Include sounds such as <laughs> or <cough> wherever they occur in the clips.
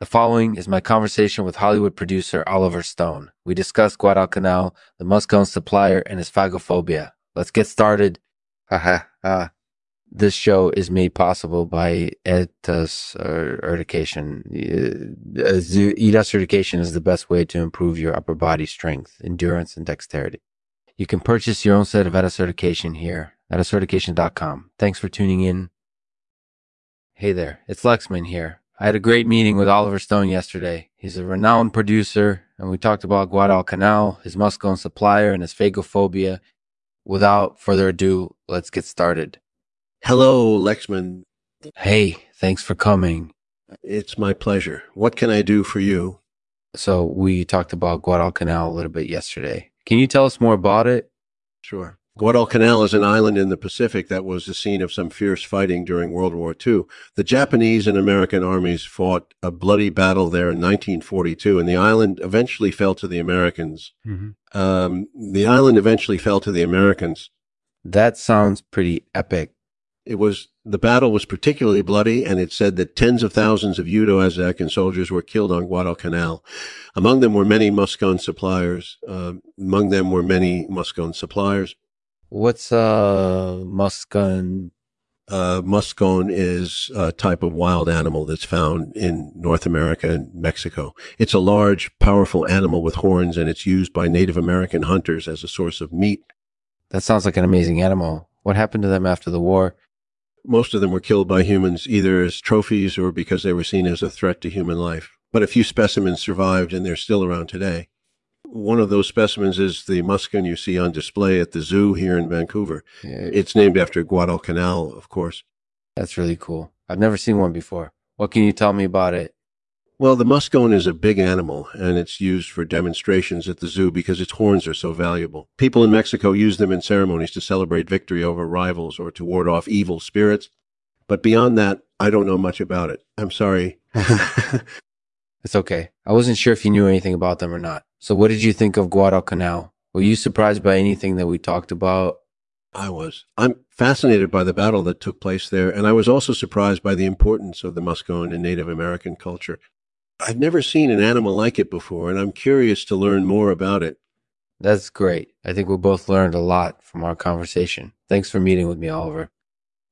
The following is my conversation with Hollywood producer Oliver Stone. We discuss Guadalcanal, the Muskone supplier, and his phagophobia. Let's get started. Uh, this show is made possible by ETAS certification. Uh, ETAS certification is the best way to improve your upper body strength, endurance, and dexterity. You can purchase your own set of ETA certification here at certification.com. Thanks for tuning in. Hey there, it's Lexman here. I had a great meeting with Oliver Stone yesterday. He's a renowned producer, and we talked about Guadalcanal, his Muskone supplier, and his phagophobia. Without further ado, let's get started. Hello, Lexman. Hey, thanks for coming. It's my pleasure. What can I do for you? So, we talked about Guadalcanal a little bit yesterday. Can you tell us more about it? Sure. Guadalcanal is an island in the Pacific that was the scene of some fierce fighting during World War II. The Japanese and American armies fought a bloody battle there in 1942, and the island eventually fell to the Americans. Mm-hmm. Um, the island eventually fell to the Americans. That sounds pretty epic. It was the battle was particularly bloody, and it said that tens of thousands of Uto-Aztecan soldiers were killed on Guadalcanal. Among them were many Muskone suppliers. Uh, among them were many Muskone suppliers. What's uh muskone? Uh, muskone is a type of wild animal that's found in North America and Mexico. It's a large, powerful animal with horns, and it's used by Native American hunters as a source of meat. That sounds like an amazing animal. What happened to them after the war? Most of them were killed by humans, either as trophies or because they were seen as a threat to human life. But a few specimens survived, and they're still around today. One of those specimens is the muskone you see on display at the zoo here in Vancouver. Yeah. It's named after Guadalcanal, of course. That's really cool. I've never seen one before. What can you tell me about it? Well, the muskone is a big animal and it's used for demonstrations at the zoo because its horns are so valuable. People in Mexico use them in ceremonies to celebrate victory over rivals or to ward off evil spirits. But beyond that, I don't know much about it. I'm sorry. <laughs> it's okay. I wasn't sure if you knew anything about them or not. So what did you think of Guadalcanal? Were you surprised by anything that we talked about? I was. I'm fascinated by the battle that took place there, and I was also surprised by the importance of the Muskone in Native American culture. I've never seen an animal like it before, and I'm curious to learn more about it. That's great. I think we both learned a lot from our conversation. Thanks for meeting with me, Oliver.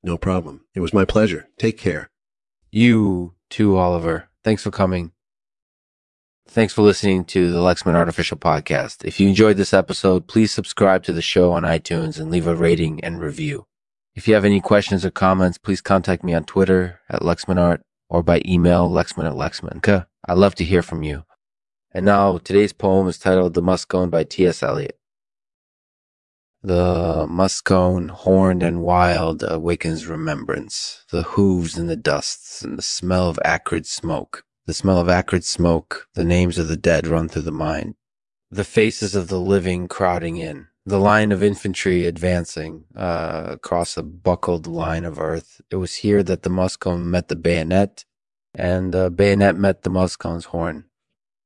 No problem. It was my pleasure. Take care. You too, Oliver. Thanks for coming. Thanks for listening to the Lexman Artificial Podcast. If you enjoyed this episode, please subscribe to the show on iTunes and leave a rating and review. If you have any questions or comments, please contact me on Twitter at LexmanArt or by email lexman at lexman. I'd love to hear from you. And now today's poem is titled The Muskone by T.S. Eliot. The muskone, horned and wild, awakens remembrance, the hooves and the dusts and the smell of acrid smoke the smell of acrid smoke, the names of the dead run through the mind. The faces of the living crowding in, the line of infantry advancing uh, across a buckled line of earth. It was here that the muskone met the bayonet, and the bayonet met the muskone's horn.